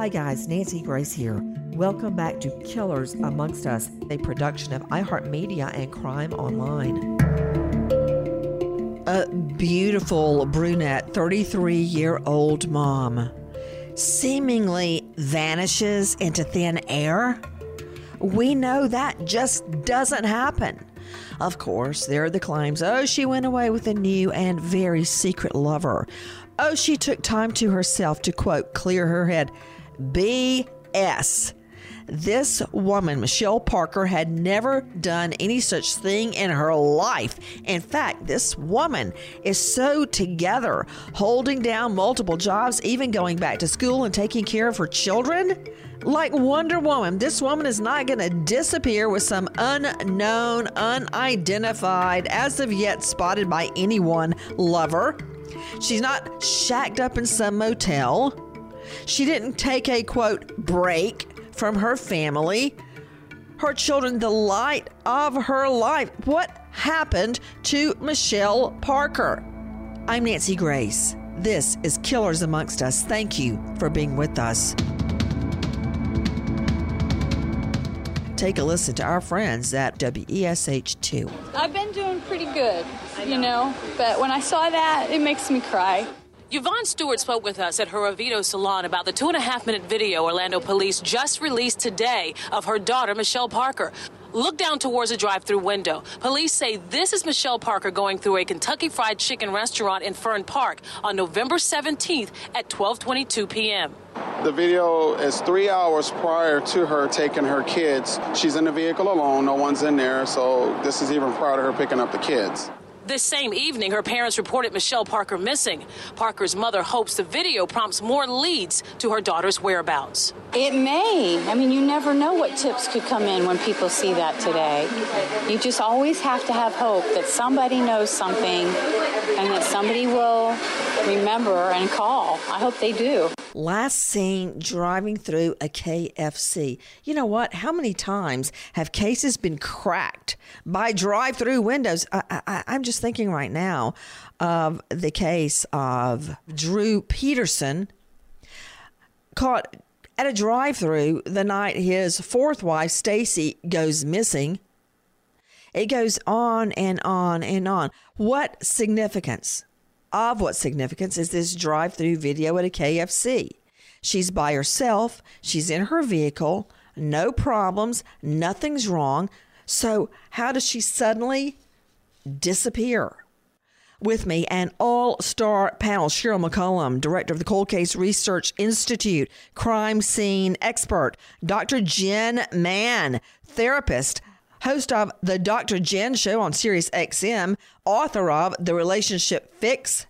Hi, guys. Nancy Grace here. Welcome back to Killers Amongst Us, a production of iHeartMedia and Crime Online. A beautiful brunette, 33 year old mom seemingly vanishes into thin air. We know that just doesn't happen. Of course, there are the claims oh, she went away with a new and very secret lover. Oh, she took time to herself to quote, clear her head. BS. This woman, Michelle Parker, had never done any such thing in her life. In fact, this woman is so together, holding down multiple jobs, even going back to school and taking care of her children. Like Wonder Woman, this woman is not going to disappear with some unknown, unidentified, as of yet spotted by anyone lover. She's not shacked up in some motel. She didn't take a quote break from her family, her children, the light of her life. What happened to Michelle Parker? I'm Nancy Grace. This is Killers Amongst Us. Thank you for being with us. Take a listen to our friends at WESH2. I've been doing pretty good, you know, but when I saw that, it makes me cry. Yvonne Stewart spoke with us at her Oviedo salon about the two and a half minute video Orlando police just released today of her daughter, Michelle Parker. Look down towards a drive through window. Police say this is Michelle Parker going through a Kentucky Fried Chicken restaurant in Fern Park on November 17th at 12:22 p.m. The video is three hours prior to her taking her kids. She's in the vehicle alone, no one's in there, so this is even prior to her picking up the kids. This same evening, her parents reported Michelle Parker missing. Parker's mother hopes the video prompts more leads to her daughter's whereabouts. It may. I mean, you never know what tips could come in when people see that today. You just always have to have hope that somebody knows something and that somebody will remember and call. I hope they do. Last seen driving through a KFC. You know what? How many times have cases been cracked by drive through windows? I, am just thinking right now of the case of Drew Peterson caught at a drive through the night his fourth wife, Stacy, goes missing. It goes on and on and on. What significance? Of what significance is this drive through video at a KFC? She's by herself, she's in her vehicle, no problems, nothing's wrong. So, how does she suddenly disappear? With me, an all star panel Cheryl McCollum, director of the Cold Case Research Institute, crime scene expert, Dr. Jen Mann, therapist, host of the Dr. Jen Show on Sirius XM, author of The Relationship Fix,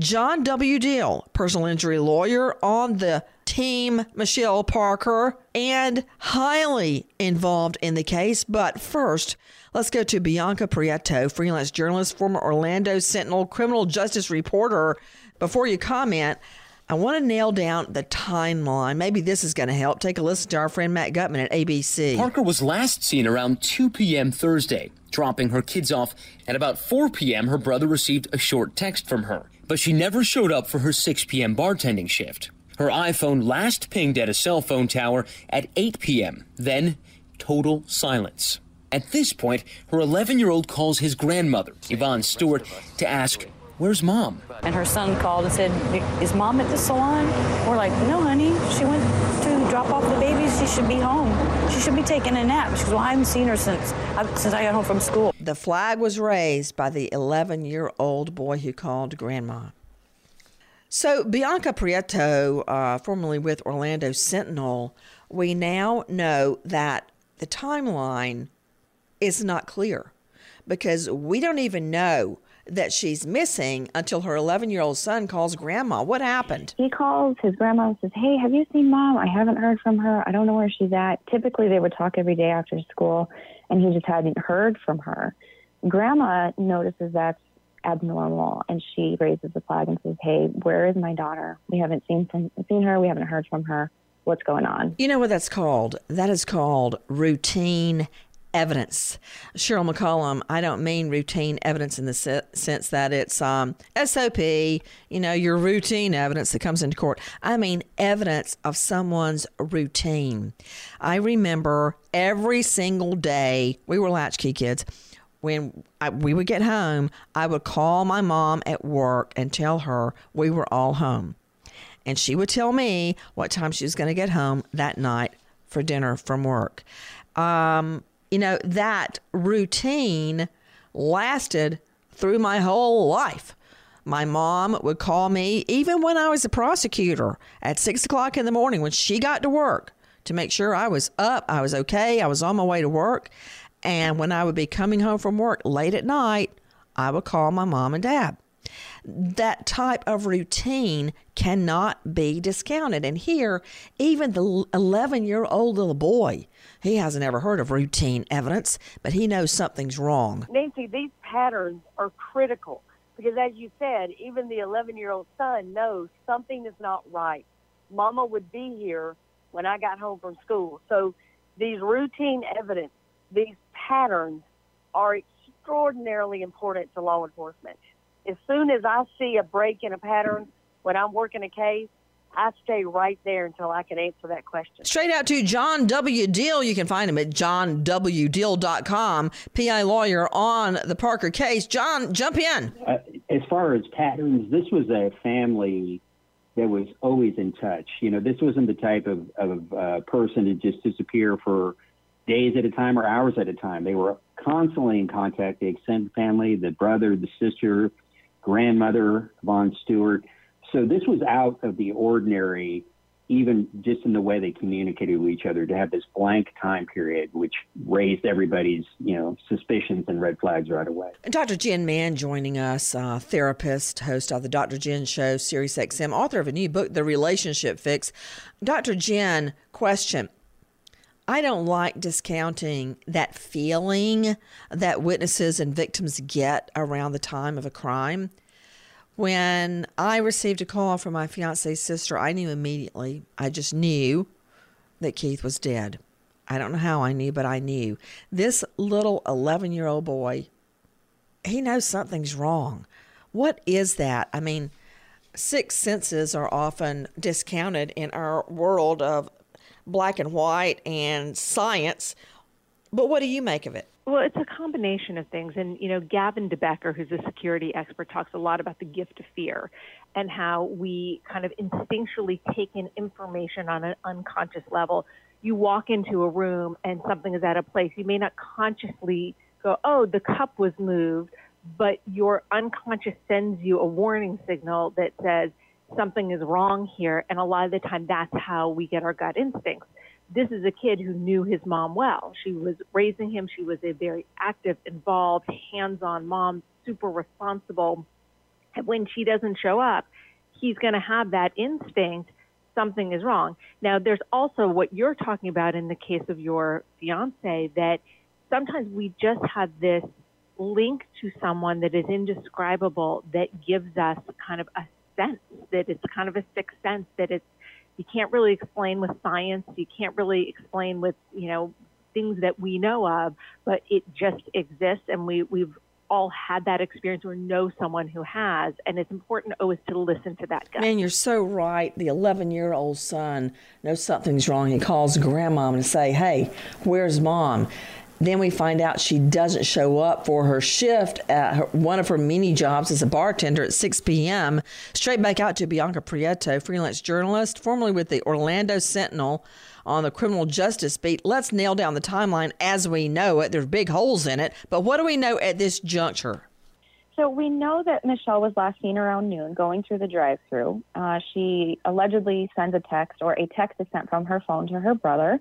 John W. Deal, personal injury lawyer on the team, Michelle Parker, and highly involved in the case. But first, let's go to Bianca Prieto, freelance journalist, former Orlando Sentinel criminal justice reporter. Before you comment, I want to nail down the timeline. Maybe this is going to help. Take a listen to our friend Matt Gutman at ABC. Parker was last seen around 2 p.m. Thursday, dropping her kids off. At about 4 p.m., her brother received a short text from her, but she never showed up for her 6 p.m. bartending shift. Her iPhone last pinged at a cell phone tower at 8 p.m., then total silence. At this point, her 11 year old calls his grandmother, Yvonne Stewart, to ask Where's mom? And her son called and said, Is mom at the salon? We're like, No, honey. She went drop off the babies. She should be home. She should be taking a nap. She goes, Well, I haven't seen her since, since I got home from school. The flag was raised by the 11 year old boy who called grandma. So, Bianca Prieto, uh, formerly with Orlando Sentinel, we now know that the timeline is not clear because we don't even know that she's missing until her 11 year old son calls grandma. What happened? He calls his grandma and says, Hey, have you seen mom? I haven't heard from her. I don't know where she's at. Typically, they would talk every day after school, and he just hadn't heard from her. Grandma notices that's abnormal and she raises the flag and says, Hey, where is my daughter? We haven't seen seen her, we haven't heard from her. What's going on? You know what that's called? That is called routine evidence. Cheryl McCollum, I don't mean routine evidence in the sense that it's um, SOP, you know, your routine evidence that comes into court. I mean evidence of someone's routine. I remember every single day, we were latchkey kids. When I, we would get home, I would call my mom at work and tell her we were all home. And she would tell me what time she was going to get home that night for dinner from work. Um, you know, that routine lasted through my whole life. My mom would call me, even when I was a prosecutor, at six o'clock in the morning when she got to work to make sure I was up, I was okay, I was on my way to work. And when I would be coming home from work late at night, I would call my mom and dad. That type of routine cannot be discounted. And here, even the 11 year old little boy he hasn't ever heard of routine evidence, but he knows something's wrong. Nancy, these patterns are critical because, as you said, even the 11 year old son knows something is not right. Mama would be here when I got home from school. So these routine evidence, these patterns are extraordinarily important to law enforcement. As soon as I see a break in a pattern when I'm working a case, I stay right there until I can answer that question. Straight out to John W. Deal. You can find him at johnwdeal.com. PI lawyer on the Parker case. John, jump in. Uh, as far as patterns, this was a family that was always in touch. You know, this wasn't the type of, of uh, person to just disappear for days at a time or hours at a time. They were constantly in contact. The extended family, the brother, the sister, grandmother, Yvonne Stewart so this was out of the ordinary, even just in the way they communicated with each other, to have this blank time period, which raised everybody's, you know, suspicions and red flags right away. Dr. Jen Mann joining us, uh, therapist, host of the Dr. Jen Show, Sirius XM, author of a new book, The Relationship Fix. Dr. Jen, question. I don't like discounting that feeling that witnesses and victims get around the time of a crime. When I received a call from my fiance's sister, I knew immediately. I just knew that Keith was dead. I don't know how I knew, but I knew. This little 11 year old boy, he knows something's wrong. What is that? I mean, six senses are often discounted in our world of black and white and science. But what do you make of it? Well, it's a combination of things. And, you know, Gavin de Becker, who's a security expert, talks a lot about the gift of fear and how we kind of instinctually take in information on an unconscious level. You walk into a room and something is out of place. You may not consciously go, oh, the cup was moved, but your unconscious sends you a warning signal that says something is wrong here. And a lot of the time, that's how we get our gut instincts this is a kid who knew his mom well. She was raising him. She was a very active, involved, hands on mom, super responsible. And when she doesn't show up, he's going to have that instinct something is wrong. Now, there's also what you're talking about in the case of your fiance that sometimes we just have this link to someone that is indescribable that gives us kind of a sense that it's kind of a sixth sense that it's you can't really explain with science. You can't really explain with you know things that we know of, but it just exists, and we we've all had that experience or know someone who has, and it's important always to listen to that gut. Man, you're so right. The 11 year old son knows something's wrong. He calls grandmom and say, "Hey, where's mom?" Then we find out she doesn't show up for her shift at her, one of her many jobs as a bartender at 6 p.m. Straight back out to Bianca Prieto, freelance journalist, formerly with the Orlando Sentinel on the criminal justice beat. Let's nail down the timeline as we know it. There's big holes in it, but what do we know at this juncture? So we know that Michelle was last seen around noon going through the drive-through. Uh, she allegedly sends a text, or a text is sent from her phone to her brother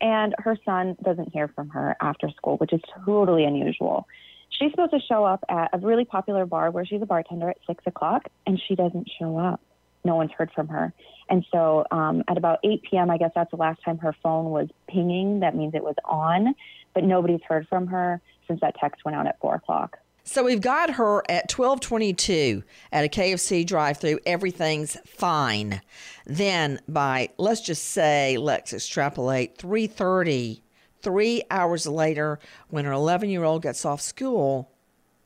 and her son doesn't hear from her after school, which is totally unusual. She's supposed to show up at a really popular bar where she's a bartender at six o'clock, and she doesn't show up. No one's heard from her. And so um, at about 8 p.m., I guess that's the last time her phone was pinging. That means it was on, but nobody's heard from her since that text went out at 4 o'clock. So we've got her at 1222 at a KFC drive through. Everything's fine. Then by, let's just say, let's extrapolate, 330, three hours later, when her 11 year old gets off school,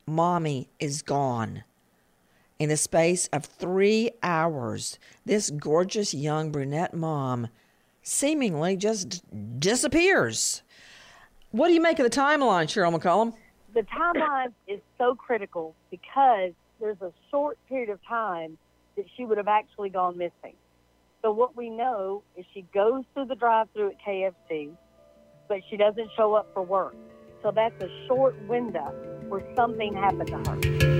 mommy is gone. In the space of three hours, this gorgeous young brunette mom seemingly just disappears. What do you make of the timeline, Cheryl McCollum? The timeline is so critical because there's a short period of time that she would have actually gone missing. So what we know is she goes through the drive-through at KFC, but she doesn't show up for work. So that's a short window where something happened to her.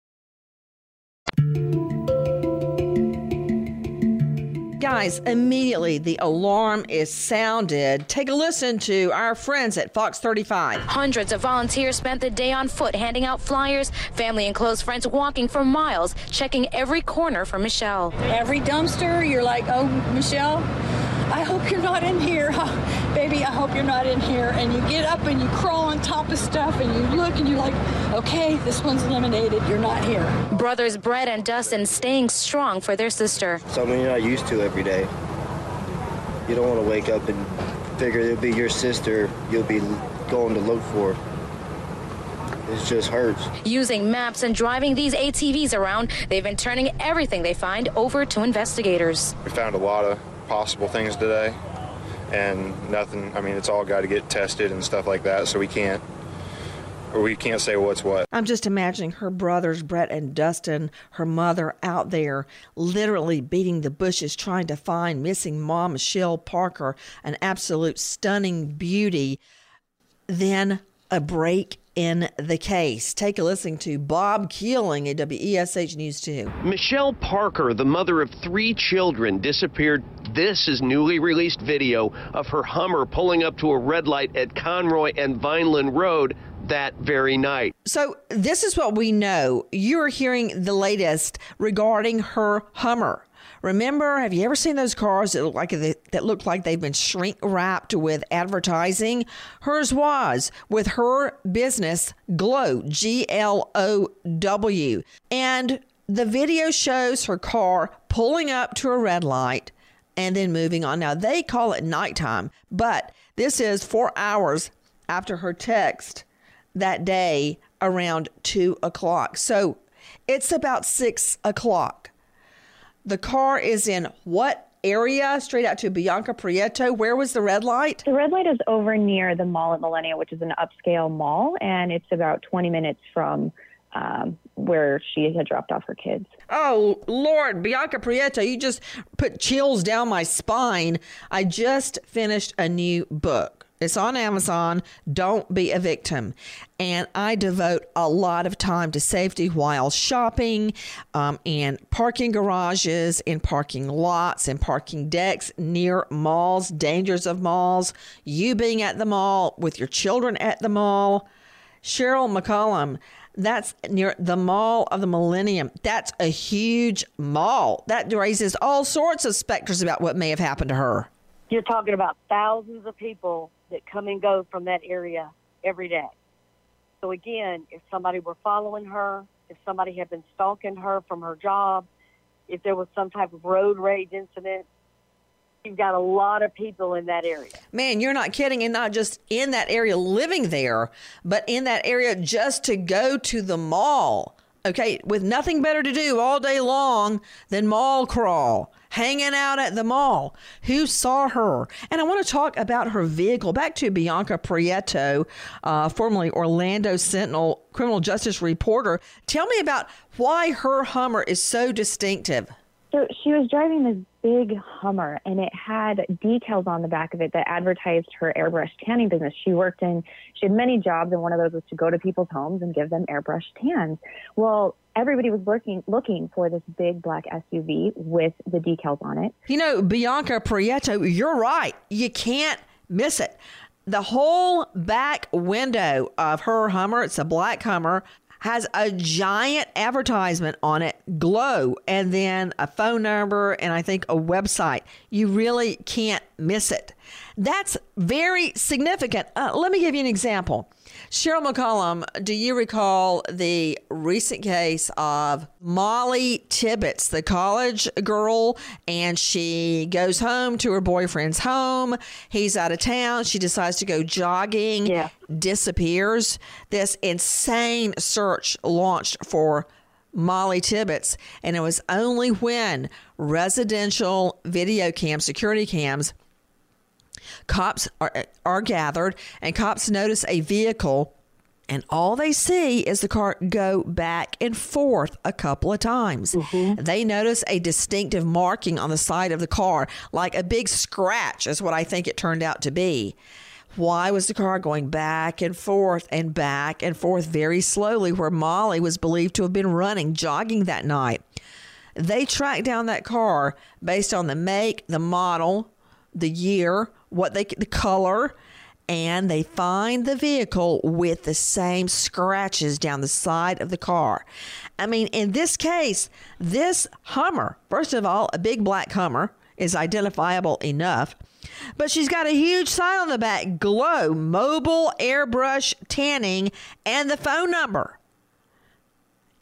Guys, immediately the alarm is sounded. Take a listen to our friends at Fox 35. Hundreds of volunteers spent the day on foot handing out flyers, family and close friends walking for miles, checking every corner for Michelle. Every dumpster, you're like, oh, Michelle, I hope you're not in here. Baby, I hope you're not in here. And you get up and you crawl on top of stuff and you look and you're like, okay, this one's eliminated. You're not here. Brothers Brett and Dustin staying strong for their sister. Something you're not used to every day. You don't want to wake up and figure it'll be your sister you'll be going to look for. It just hurts. Using maps and driving these ATVs around, they've been turning everything they find over to investigators. We found a lot of possible things today, and nothing. I mean, it's all got to get tested and stuff like that, so we can't. We can't say what's what. I'm just imagining her brothers, Brett and Dustin, her mother out there literally beating the bushes trying to find missing mom, Michelle Parker, an absolute stunning beauty. Then a break in the case. Take a listen to Bob Keeling at WESH News 2. Michelle Parker, the mother of three children, disappeared. This is newly released video of her Hummer pulling up to a red light at Conroy and Vineland Road that very night. So, this is what we know. You're hearing the latest regarding her Hummer. Remember, have you ever seen those cars that look like that look like they've been shrink wrapped with advertising? Hers was with her business Glow, G L O W. And the video shows her car pulling up to a red light and then moving on. Now, they call it nighttime, but this is 4 hours after her text that day around 2 o'clock. So, it's about 6 o'clock. The car is in what area? Straight out to Bianca Prieto. Where was the red light? The red light is over near the mall at Millenia, which is an upscale mall, and it's about 20 minutes from um, where she had dropped off her kids. Oh, Lord, Bianca Prieto, you just put chills down my spine. I just finished a new book. It's on Amazon. Don't be a victim. And I devote a lot of time to safety while shopping um, in parking garages, in parking lots, in parking decks near malls, dangers of malls, you being at the mall with your children at the mall. Cheryl McCollum, that's near the Mall of the Millennium. That's a huge mall. That raises all sorts of specters about what may have happened to her. You're talking about thousands of people that come and go from that area every day. So again, if somebody were following her, if somebody had been stalking her from her job, if there was some type of road rage incident, you've got a lot of people in that area. Man, you're not kidding. And not just in that area living there, but in that area just to go to the mall. Okay, with nothing better to do all day long than mall crawl hanging out at the mall. Who saw her? And I want to talk about her vehicle. Back to Bianca Prieto, uh, formerly Orlando Sentinel criminal justice reporter. Tell me about why her Hummer is so distinctive. So she was driving this big Hummer, and it had details on the back of it that advertised her airbrush tanning business. She worked in, she had many jobs, and one of those was to go to people's homes and give them airbrush tans. Well, everybody was looking looking for this big black SUV with the decals on it. You know, Bianca Prieto, you're right. You can't miss it. The whole back window of her Hummer, it's a black Hummer, has a giant advertisement on it, Glow, and then a phone number and I think a website. You really can't miss it. That's very significant. Uh, let me give you an example. Cheryl McCollum, do you recall the recent case of Molly Tibbetts, the college girl, and she goes home to her boyfriend's home. He's out of town. She decides to go jogging, yeah. disappears. This insane search launched for Molly Tibbetts, and it was only when residential video cam security cams Cops are, are gathered, and cops notice a vehicle, and all they see is the car go back and forth a couple of times. Mm-hmm. They notice a distinctive marking on the side of the car, like a big scratch, is what I think it turned out to be. Why was the car going back and forth and back and forth very slowly where Molly was believed to have been running, jogging that night? They tracked down that car based on the make, the model, the year, what they the color, and they find the vehicle with the same scratches down the side of the car. I mean, in this case, this Hummer, first of all, a big black Hummer is identifiable enough. But she's got a huge sign on the back Glow Mobile Airbrush Tanning and the phone number.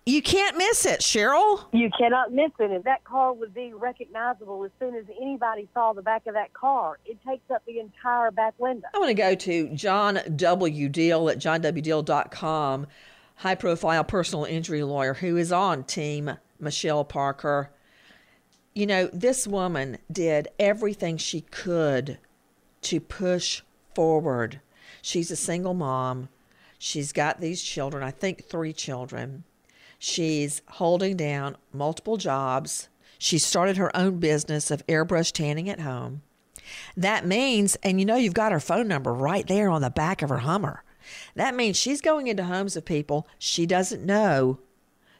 You can't miss it, Cheryl. You cannot miss it. And that car would be recognizable as soon as anybody saw the back of that car. It takes up the entire back window. I want to go to John W. Deal at johnwdeal.com, high profile personal injury lawyer who is on team Michelle Parker. You know, this woman did everything she could to push forward. She's a single mom. She's got these children, I think three children. She's holding down multiple jobs. She started her own business of airbrush tanning at home. That means, and you know, you've got her phone number right there on the back of her Hummer. That means she's going into homes of people she doesn't know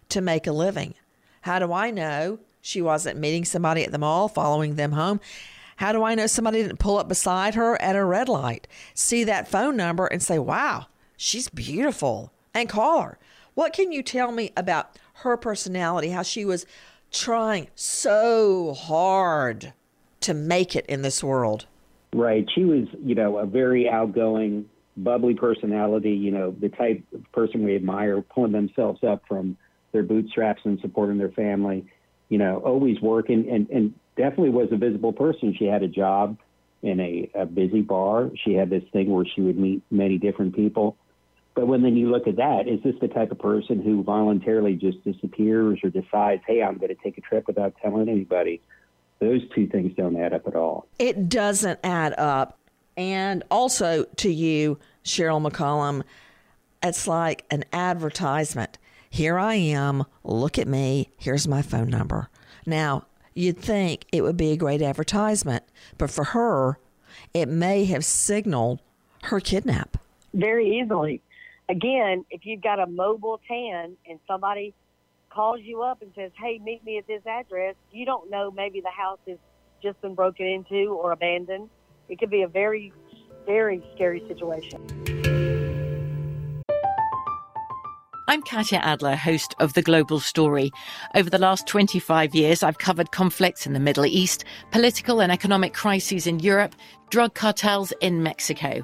to make a living. How do I know she wasn't meeting somebody at the mall, following them home? How do I know somebody didn't pull up beside her at a red light, see that phone number, and say, wow, she's beautiful and call her. What can you tell me about her personality, how she was trying so hard to make it in this world? Right. She was, you know, a very outgoing, bubbly personality, you know, the type of person we admire, pulling themselves up from their bootstraps and supporting their family, you know, always working and, and definitely was a visible person. She had a job in a, a busy bar. She had this thing where she would meet many different people. But when then you look at that, is this the type of person who voluntarily just disappears or decides, hey, I'm going to take a trip without telling anybody? Those two things don't add up at all. It doesn't add up. And also to you, Cheryl McCollum, it's like an advertisement. Here I am. Look at me. Here's my phone number. Now, you'd think it would be a great advertisement, but for her, it may have signaled her kidnap. Very easily. Again, if you've got a mobile tan and somebody calls you up and says, "Hey, meet me at this address," you don't know maybe the house has just been broken into or abandoned. It could be a very, very scary situation. I'm Katya Adler, host of The Global Story. Over the last 25 years, I've covered conflicts in the Middle East, political and economic crises in Europe, drug cartels in Mexico.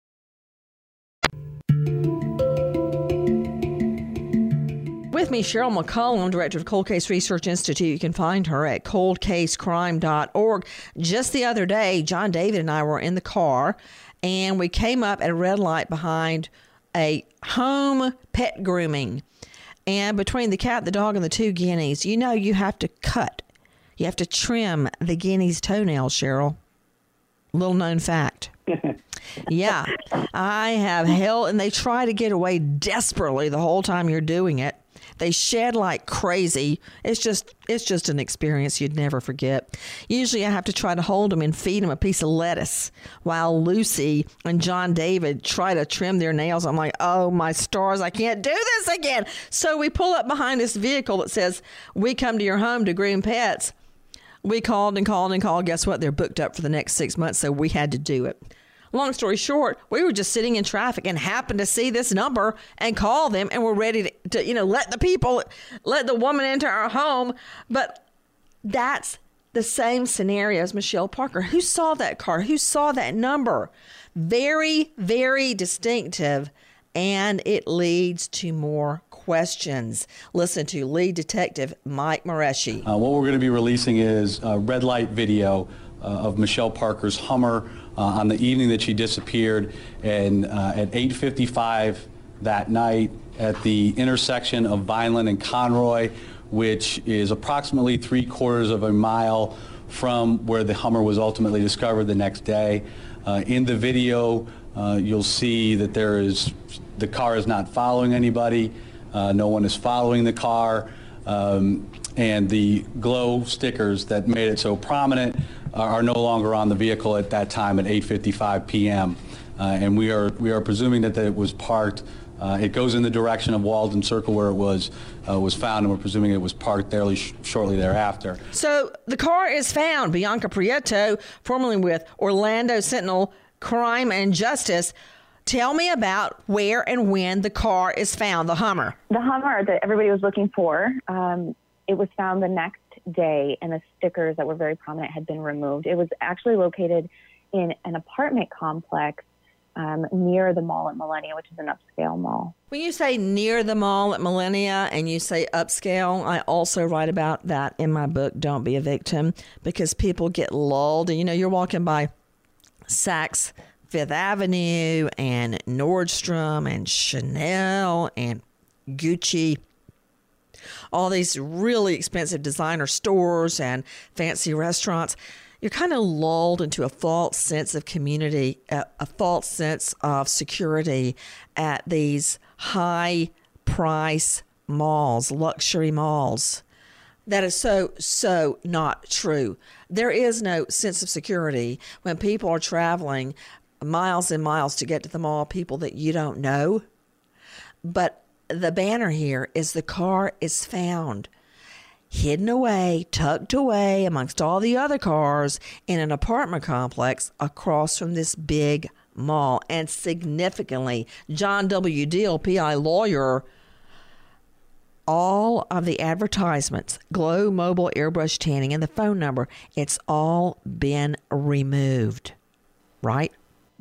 With me, Cheryl McCollum, director of Cold Case Research Institute. You can find her at coldcasecrime.org. Just the other day, John David and I were in the car and we came up at a red light behind a home pet grooming. And between the cat, the dog, and the two guineas, you know you have to cut, you have to trim the guinea's toenails, Cheryl. Little known fact. yeah, I have hell, and they try to get away desperately the whole time you're doing it. They shed like crazy. It's just it's just an experience you'd never forget. Usually I have to try to hold them and feed them a piece of lettuce while Lucy and John David try to trim their nails. I'm like, "Oh my stars, I can't do this again." So we pull up behind this vehicle that says, "We come to your home to groom pets." We called and called and called. Guess what? They're booked up for the next 6 months, so we had to do it. Long story short, we were just sitting in traffic and happened to see this number and call them and we're ready to, to you know, let the people, let the woman into our home. But that's the same scenario as Michelle Parker. Who saw that car? Who saw that number? Very, very distinctive. And it leads to more questions. Listen to lead detective Mike Mareschi. Uh, what we're going to be releasing is a red light video uh, of Michelle Parker's Hummer uh, on the evening that she disappeared. And uh, at 8:55 that night, at the intersection of Vineland and Conroy, which is approximately three quarters of a mile from where the Hummer was ultimately discovered the next day. Uh, in the video, uh, you'll see that there is the car is not following anybody. Uh, no one is following the car. Um, and the glow stickers that made it so prominent are no longer on the vehicle at that time at 8:55 p.m. Uh, and we are we are presuming that, that it was parked. Uh, it goes in the direction of Walden Circle where it was uh, was found, and we're presuming it was parked fairly sh- shortly thereafter. So the car is found. Bianca Prieto, formerly with Orlando Sentinel Crime and Justice. Tell me about where and when the car is found, the Hummer. The Hummer that everybody was looking for, um, it was found the next day, and the stickers that were very prominent had been removed. It was actually located in an apartment complex um, near the mall at Millenia, which is an upscale mall. When you say near the mall at Millenia and you say upscale, I also write about that in my book, Don't Be a Victim, because people get lulled. And you know, you're walking by Saks Fifth Avenue and Nordstrom and Chanel and Gucci all these really expensive designer stores and fancy restaurants, you're kind of lulled into a false sense of community, a, a false sense of security at these high price malls, luxury malls. That is so, so not true. There is no sense of security when people are traveling miles and miles to get to the mall, people that you don't know. But the banner here is the car is found hidden away, tucked away amongst all the other cars in an apartment complex across from this big mall. And significantly, John W. Deal, PI lawyer, all of the advertisements, Glow Mobile Airbrush Tanning, and the phone number, it's all been removed, right?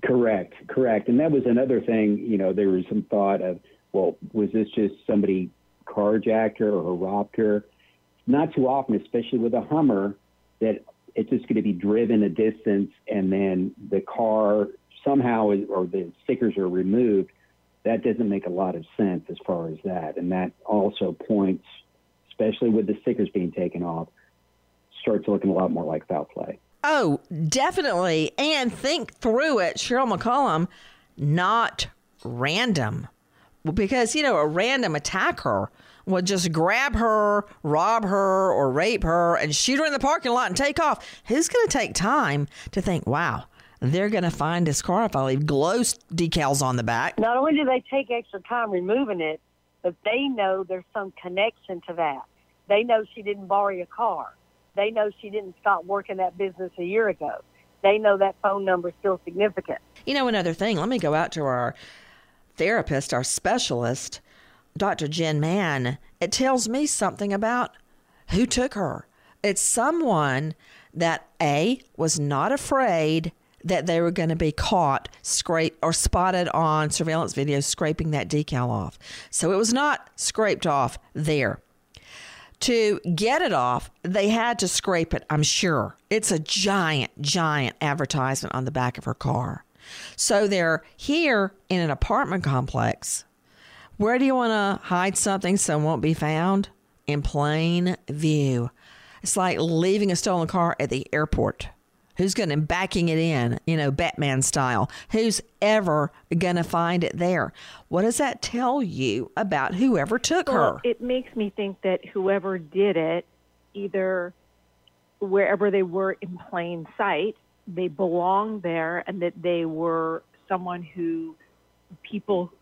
Correct, correct. And that was another thing, you know, there was some thought of, well, was this just somebody carjacked her or robbed her? Not too often, especially with a Hummer, that it's just going to be driven a distance and then the car somehow is, or the stickers are removed. That doesn't make a lot of sense as far as that. And that also points, especially with the stickers being taken off, starts looking a lot more like foul play. Oh, definitely. And think through it, Cheryl McCollum, not random because you know a random attacker would just grab her, rob her, or rape her, and shoot her in the parking lot and take off. Who's going to take time to think, wow, they're going to find this car if I leave glow decals on the back? Not only do they take extra time removing it, but they know there's some connection to that. They know she didn't borrow a car. They know she didn't stop working that business a year ago. They know that phone number is still significant. You know, another thing, let me go out to our therapist, our specialist, Dr. Jen Mann, it tells me something about who took her. It's someone that A was not afraid that they were going to be caught, scraped, or spotted on surveillance video scraping that decal off. So it was not scraped off there. To get it off, they had to scrape it, I'm sure. It's a giant, giant advertisement on the back of her car. So they're here in an apartment complex. Where do you want to hide something so it won't be found? In plain view. It's like leaving a stolen car at the airport. Who's going to backing it in, you know, Batman style? Who's ever going to find it there? What does that tell you about whoever took well, her? It makes me think that whoever did it, either wherever they were in plain sight, they belonged there and that they were someone who people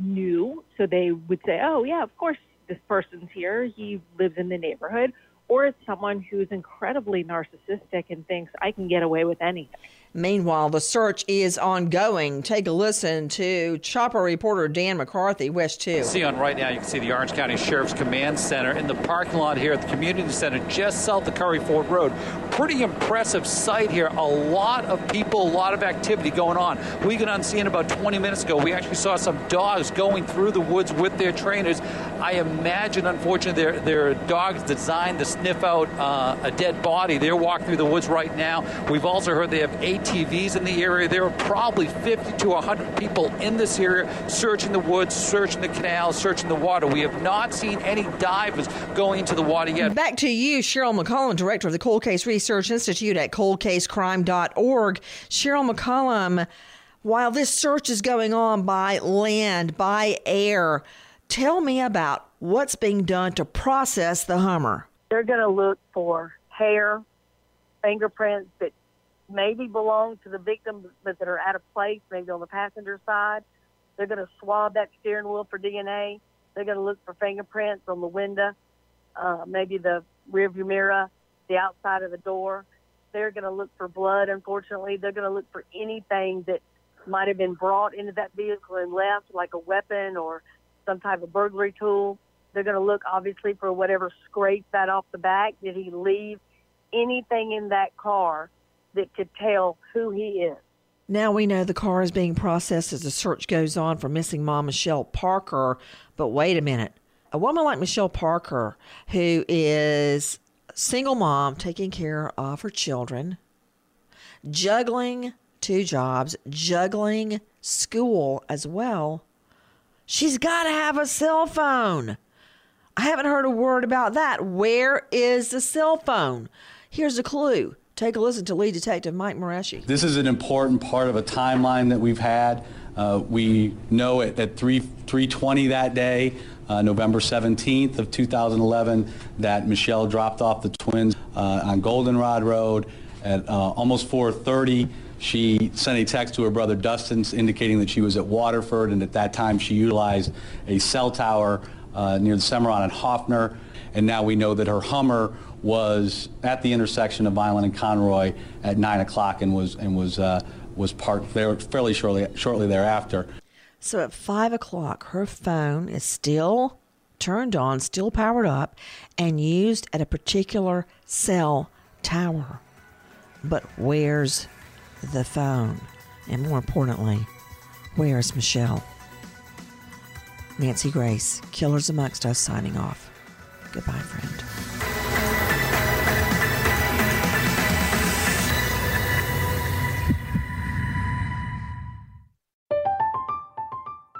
knew. So they would say, oh, yeah, of course, this person's here. He lives in the neighborhood. Or it's someone who's incredibly narcissistic and thinks, I can get away with anything. Meanwhile, the search is ongoing. Take a listen to Chopper reporter Dan McCarthy, WESH 2. See on right now, you can see the Orange County Sheriff's Command Center in the parking lot here at the community center just south of Curry Ford Road. Pretty impressive sight here. A lot of people, a lot of activity going on. We got on scene about 20 minutes ago. We actually saw some dogs going through the woods with their trainers. I imagine, unfortunately, their, dogs designed to sniff out uh, a dead body. They're walking through the woods right now. We've also heard they have ATVs in the area. There are probably 50 to 100 people in this area searching the woods, searching the canals, searching the water. We have not seen any divers going into the water yet. Back to you, Cheryl McCollum, director of the Cold Case Research Institute at coldcasecrime.org. Cheryl McCollum, while this search is going on by land, by air, tell me about what's being done to process the Hummer. They're going to look for hair, fingerprints that maybe belong to the victim, but that are out of place, maybe on the passenger side. They're going to swab that steering wheel for DNA. They're going to look for fingerprints on the window, uh, maybe the rearview mirror, the outside of the door. They're going to look for blood, unfortunately. They're going to look for anything that might have been brought into that vehicle and left, like a weapon or some type of burglary tool. They're going to look, obviously, for whatever scraped that off the back. Did he leave anything in that car that could tell who he is? Now we know the car is being processed as the search goes on for missing mom Michelle Parker. But wait a minute. A woman like Michelle Parker, who is single mom taking care of her children, juggling two jobs, juggling school as well, she's got to have a cell phone. I haven't heard a word about that. Where is the cell phone? Here's a clue. Take a listen to lead detective Mike Moreschi. This is an important part of a timeline that we've had. Uh, we know at, at 3, 320 that day, uh, November 17th of 2011, that Michelle dropped off the twins uh, on Goldenrod Road at uh, almost 430. She sent a text to her brother Dustin indicating that she was at Waterford, and at that time she utilized a cell tower uh, near the Cimarron and Hoffner. And now we know that her Hummer was at the intersection of Vineland and Conroy at 9 o'clock and was, and was, uh, was parked there fairly shortly, shortly thereafter. So at 5 o'clock, her phone is still turned on, still powered up, and used at a particular cell tower. But where's the phone? And more importantly, where's Michelle? Nancy Grace, Killers Amongst Us, signing off. Goodbye, friend.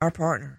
our partner.